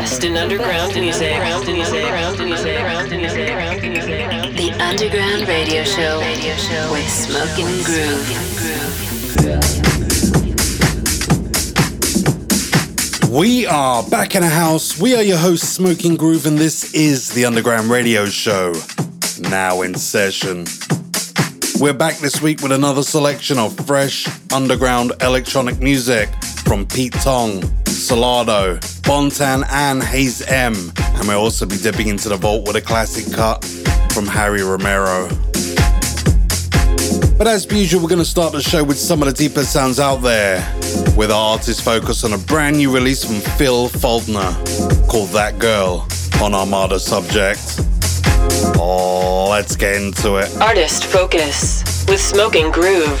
best in underground music. The Underground Radio Show with Smoking Groove. We are back in a house. We are your host, Smoking Groove, and this is the Underground Radio Show. Now in session. We're back this week with another selection of fresh underground electronic music from Pete Tong, Solardo, Bontan, and Hayes M. And we'll also be dipping into the vault with a classic cut from Harry Romero. But as usual, we're going to start the show with some of the deeper sounds out there, with our artist focus on a brand new release from Phil Fuldner called That Girl on Armada Subjekt. Oh, let's get into it. Artist Focus with Smoking Groove.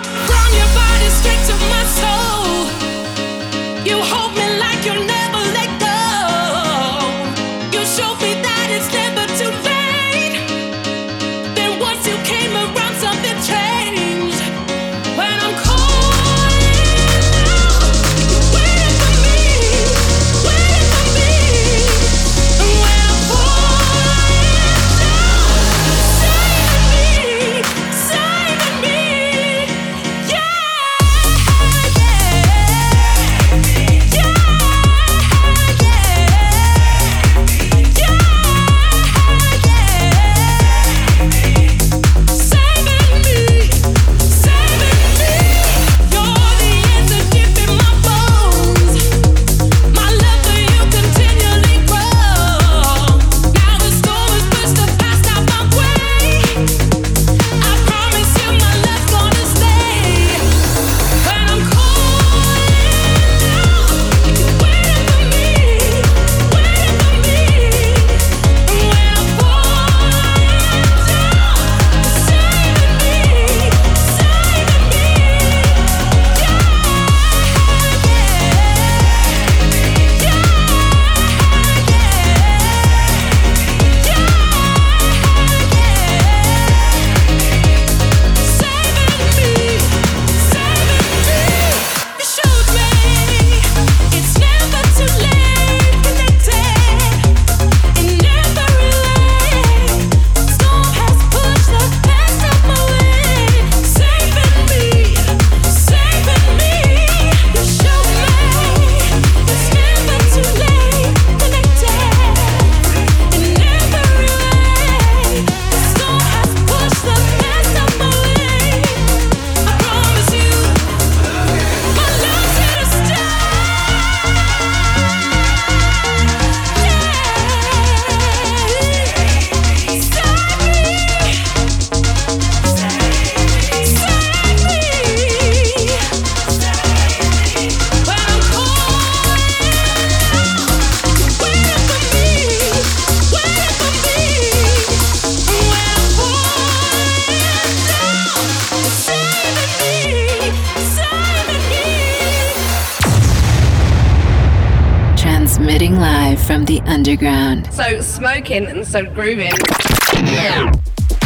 Underground. So smoking and so grooving.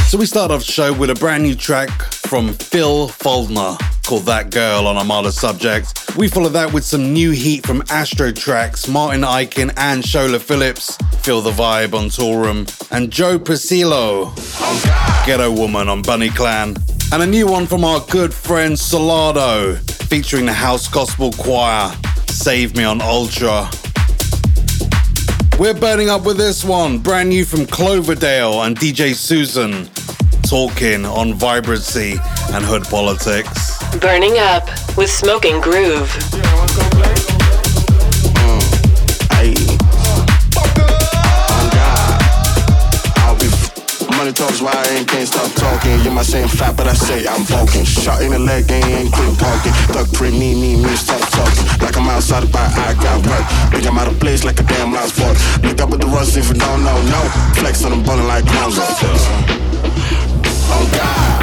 So we start off the show with a brand new track from Phil Fuldner called That Girl on Armada Subjekt. We follow that with some new heat from Astro Tracks, Martin Ikin and Shola Phillips, Feel the Vibe on Toolroom, and Joe Priscillo, Ghetto Woman on Bunny Clan, and a new one from our good friend Solardo, featuring the House Gospel Choir, Save Me on Ultra. We're burning up with this one, brand new from Cloverdale and DJ Susan, talking on vibrancy and hood politics. Burning up with Smoking Groove. Talks why I ain't can't stop talking. You're my same fat, but I say I'm bulking. Shot in the leg, ain't quick talking. Duck pretty me, me, me, stop talking. Like I'm outside, but I got work. Think I'm out of place like a damn lost boy. Look up with the you don't know, no. Flex on them ballin' like clowns. Oh God.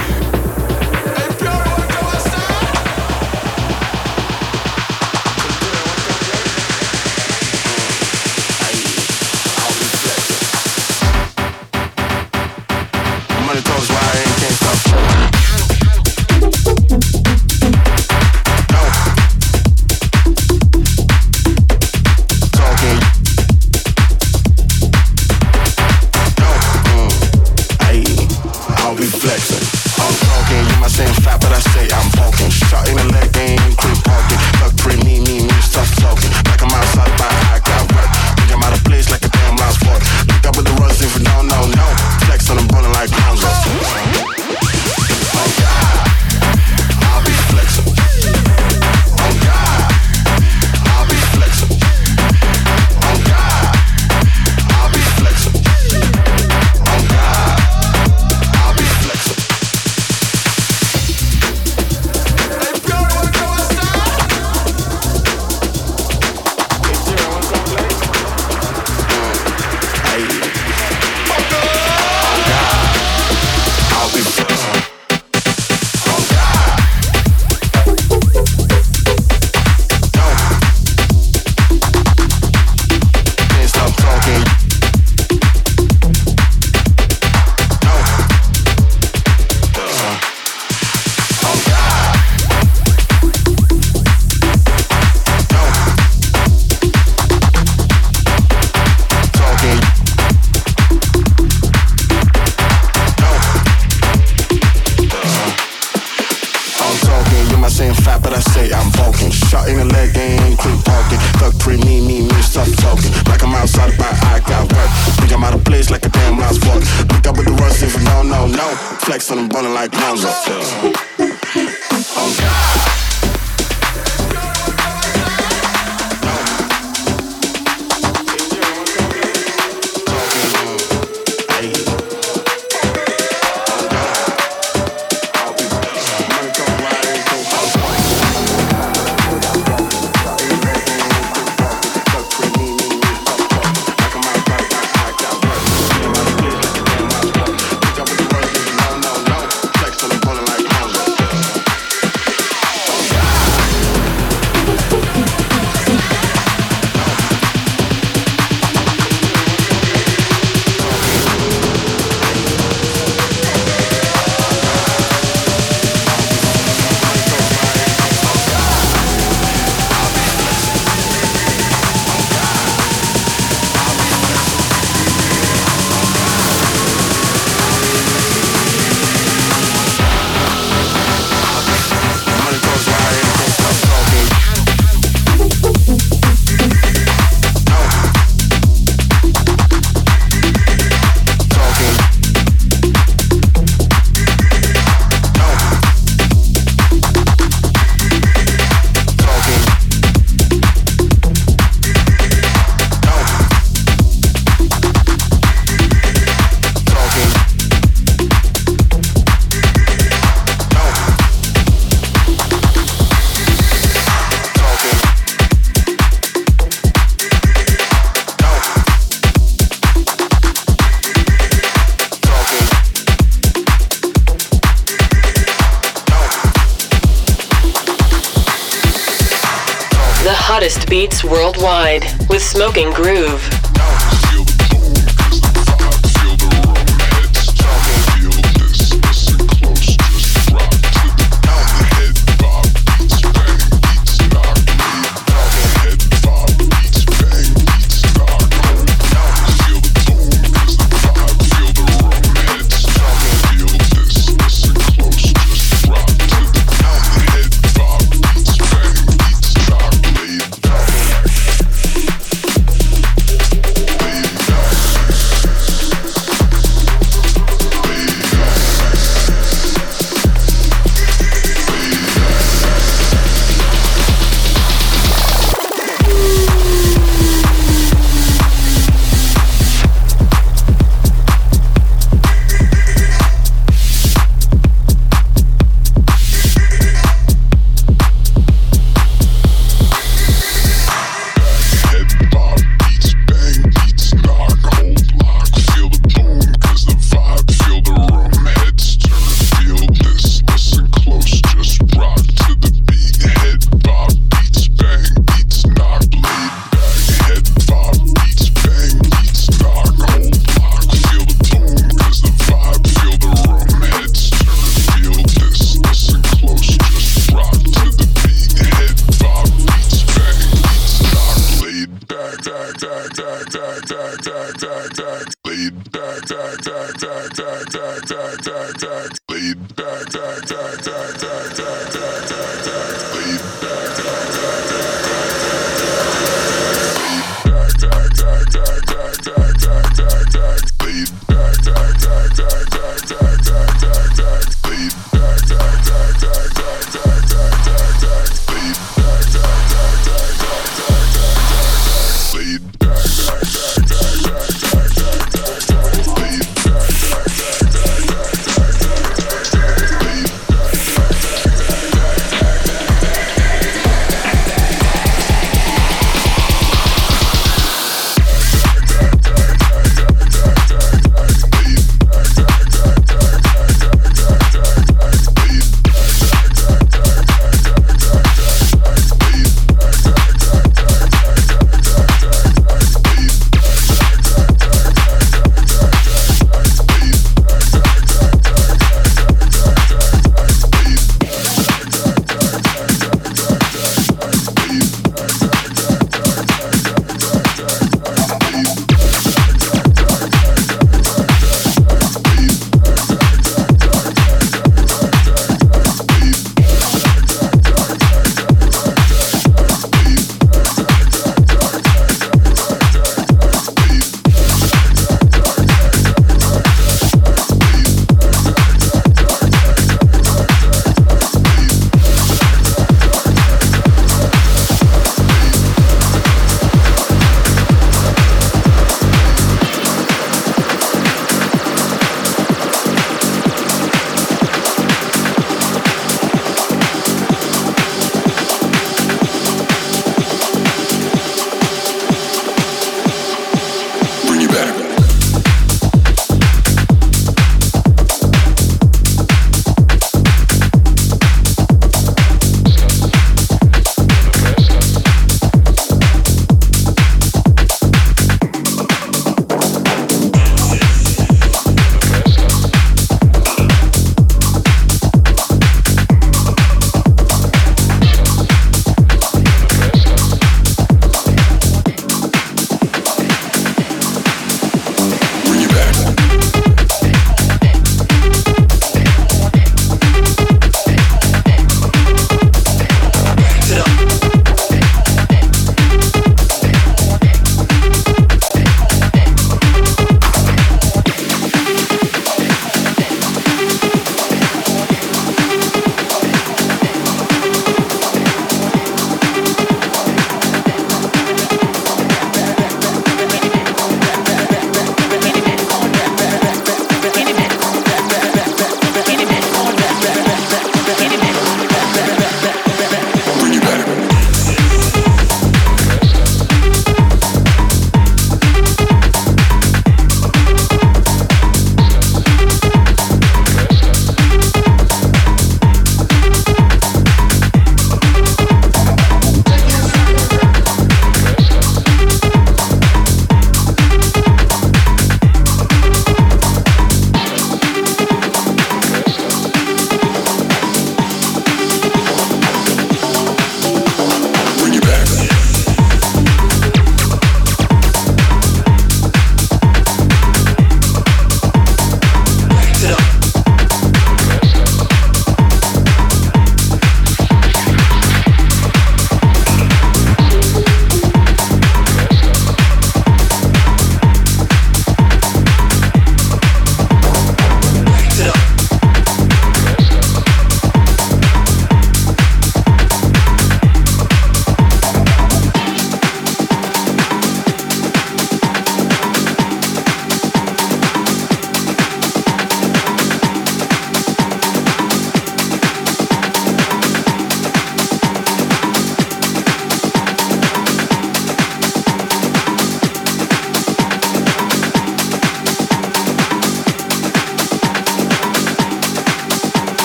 Smoking Groove.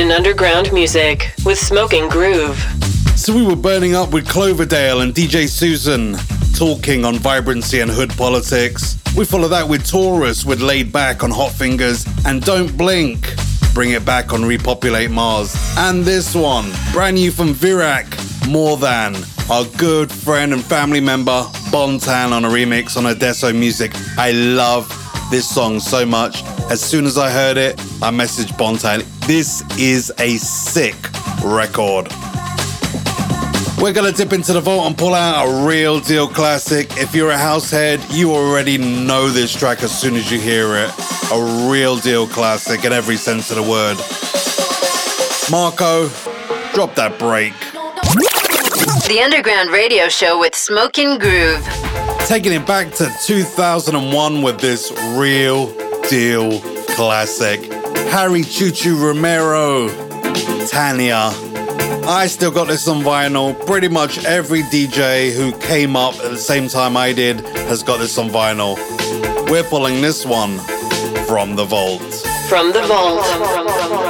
In underground music with Smoking Groove. So we were burning up with Cloverdale and DJ Susan, talking on vibrancy and hood politics. We follow that with Taurus with Laid Back on Hot Fingers and Don't Blink. Bring it back on Repopulate Mars. And this one, brand new from Virac, More Than. Our good friend and family member, Bontan on a remix on Adesso Music. I love this song so much. As soon as I heard it, I messaged Bontan. This is a sick record. We're gonna dip into the vault and pull out a real deal classic. If you're a house head, you already know this track as soon as you hear it. A real deal classic in every sense of the word. Marco, drop that break. The Underground Radio Show with Smoking Groove. Taking it back to 2001 with this real deal classic. Harry Choo Choo Romero, Tanya. I still got this on vinyl. Pretty much every DJ who came up at the same time I did has got this on vinyl. We're pulling this one from the vault. From the vault. Attention,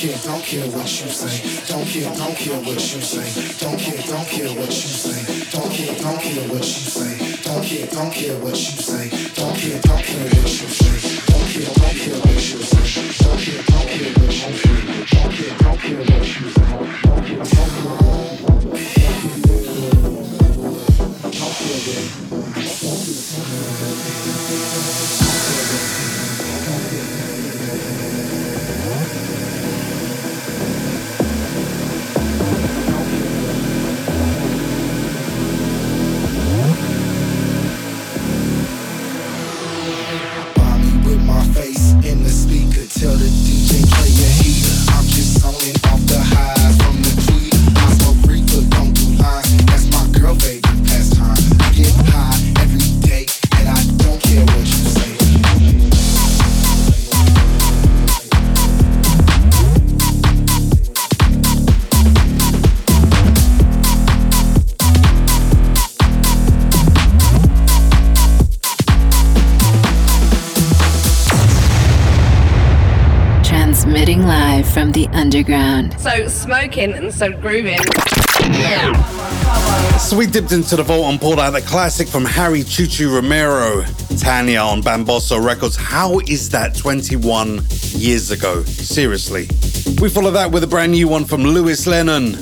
Underground. So smoking and so grooving. So we dipped into the vault and pulled out the classic from Harry Choo Choo Romero, Tanya on Bambossa Records. How is that 21 years ago? Seriously. We follow that with a brand new one from Lewis Lennon,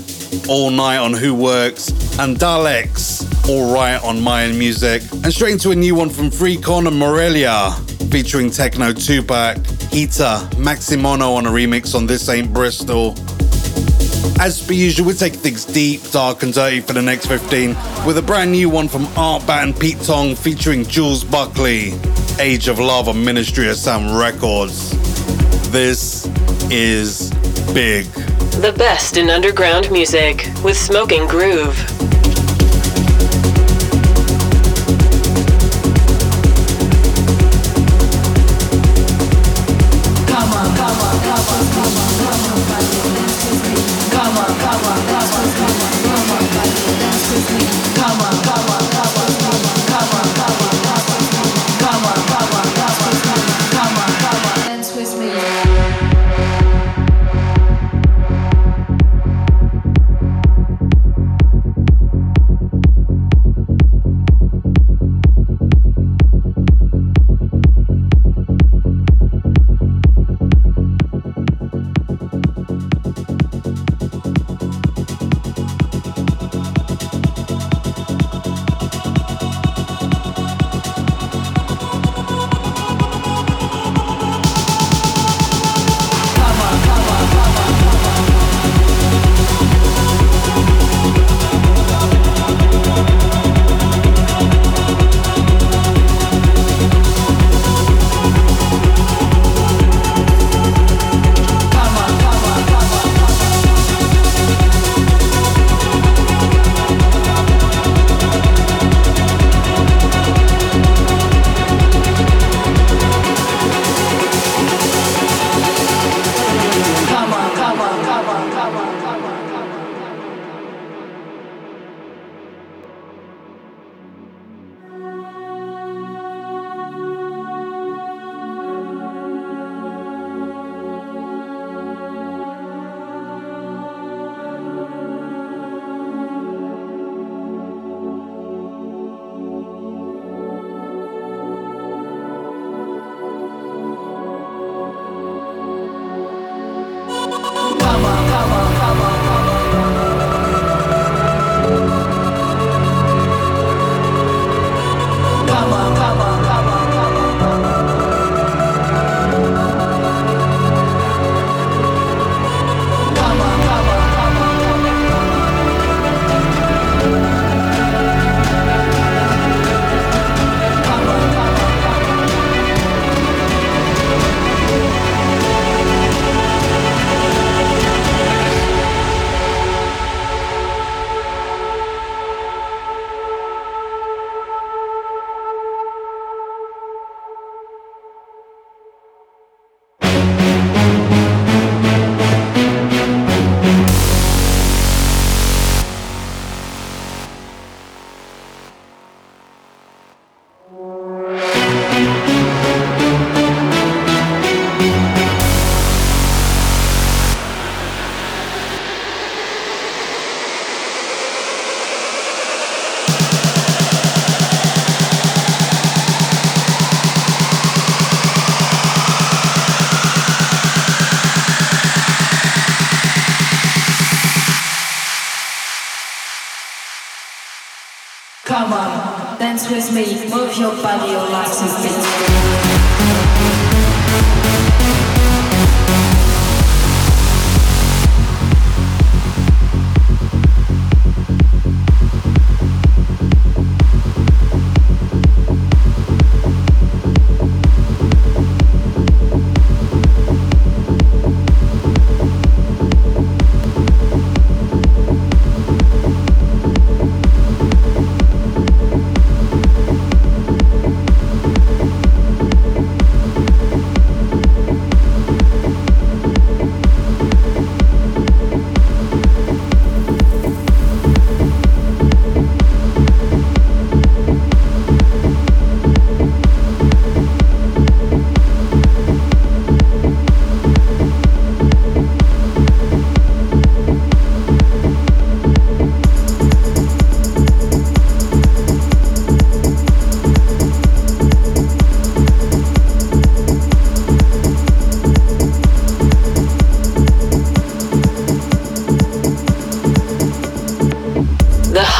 All Night on Who Works, and Daleks, All Right on Mayan Music. And straight into a new one from Freecon and Morelia, featuring Techno Tupac, Heater, Maximono on a remix on This Ain't Bristol. As per usual, we're taking things deep, dark, and dirty for the next 15 with a brand new one from Artbat Pete Tong featuring Jules Buckley, Age of Love on Ministry of Sound Records. This is big. The best in underground music with Smoking Groove. With me, move your body, your legs a bit.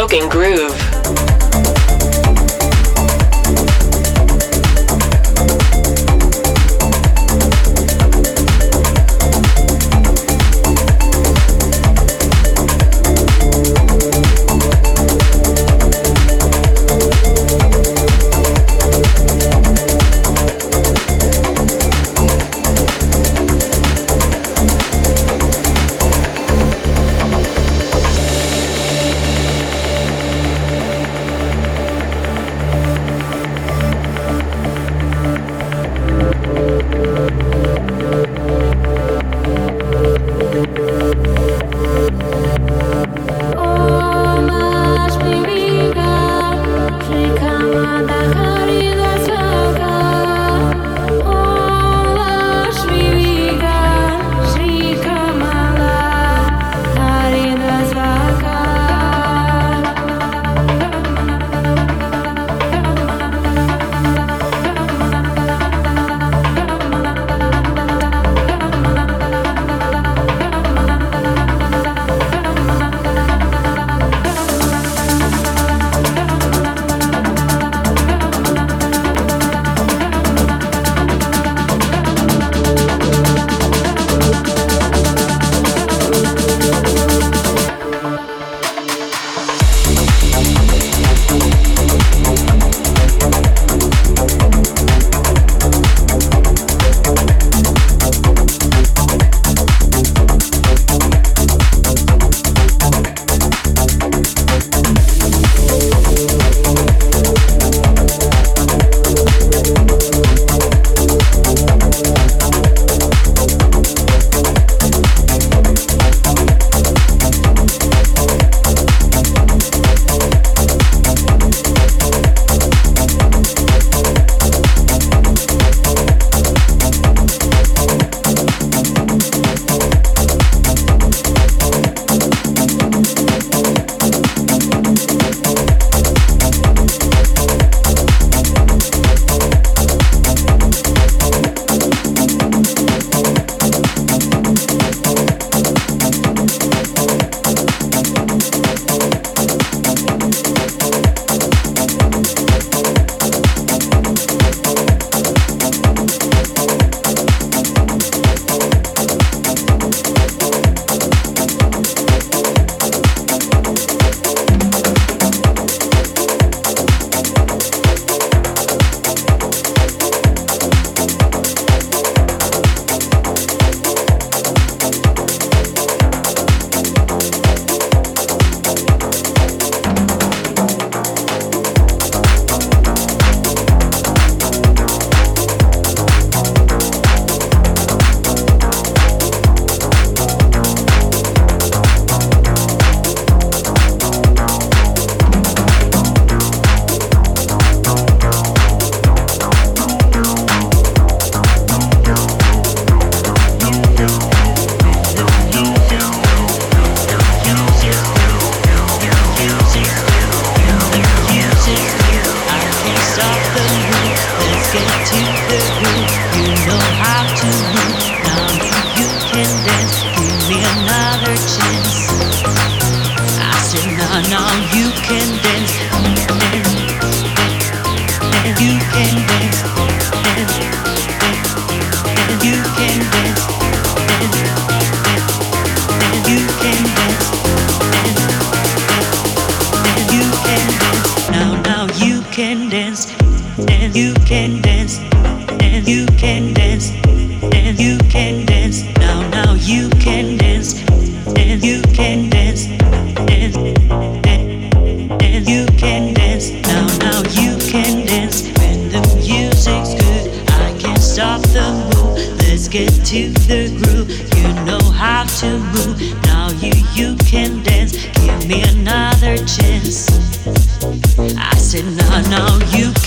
With Smoking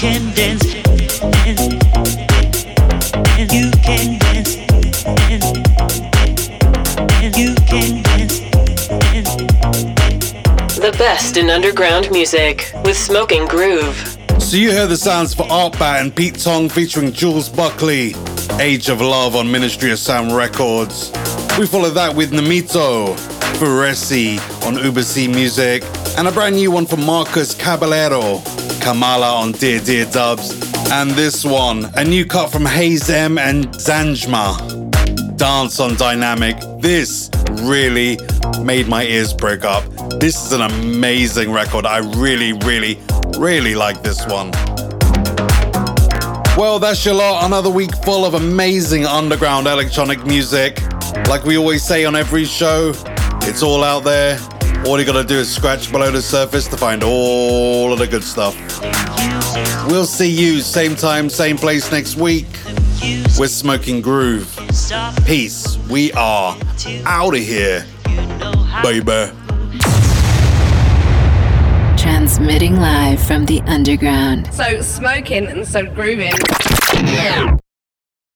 Groove. music with Smoking Groove. So you heard the sounds for Artbat and Pete Tong featuring Jules Buckley, Age of Love on Ministry of Sound Records. We follow that with Namito, Furesi, on Ubersee Music, and a brand new one from Marcus Caballero, Kamala on Dear Dear Dubs, and this one, a new cut from Hayes M and Zanjma, Dance on Diynamic. This really made my ears prick up. This is an amazing record. I really, really, really like this one. Well, that's your lot. Another week full of amazing underground electronic music. Like we always say on every show, it's all out there. All you gotta do is scratch below the surface to find all of the good stuff. We'll see you same time, same place next week with Smoking Groove. Peace. We are out of here, baby. Transmitting live from the underground. So smoking and so grooving.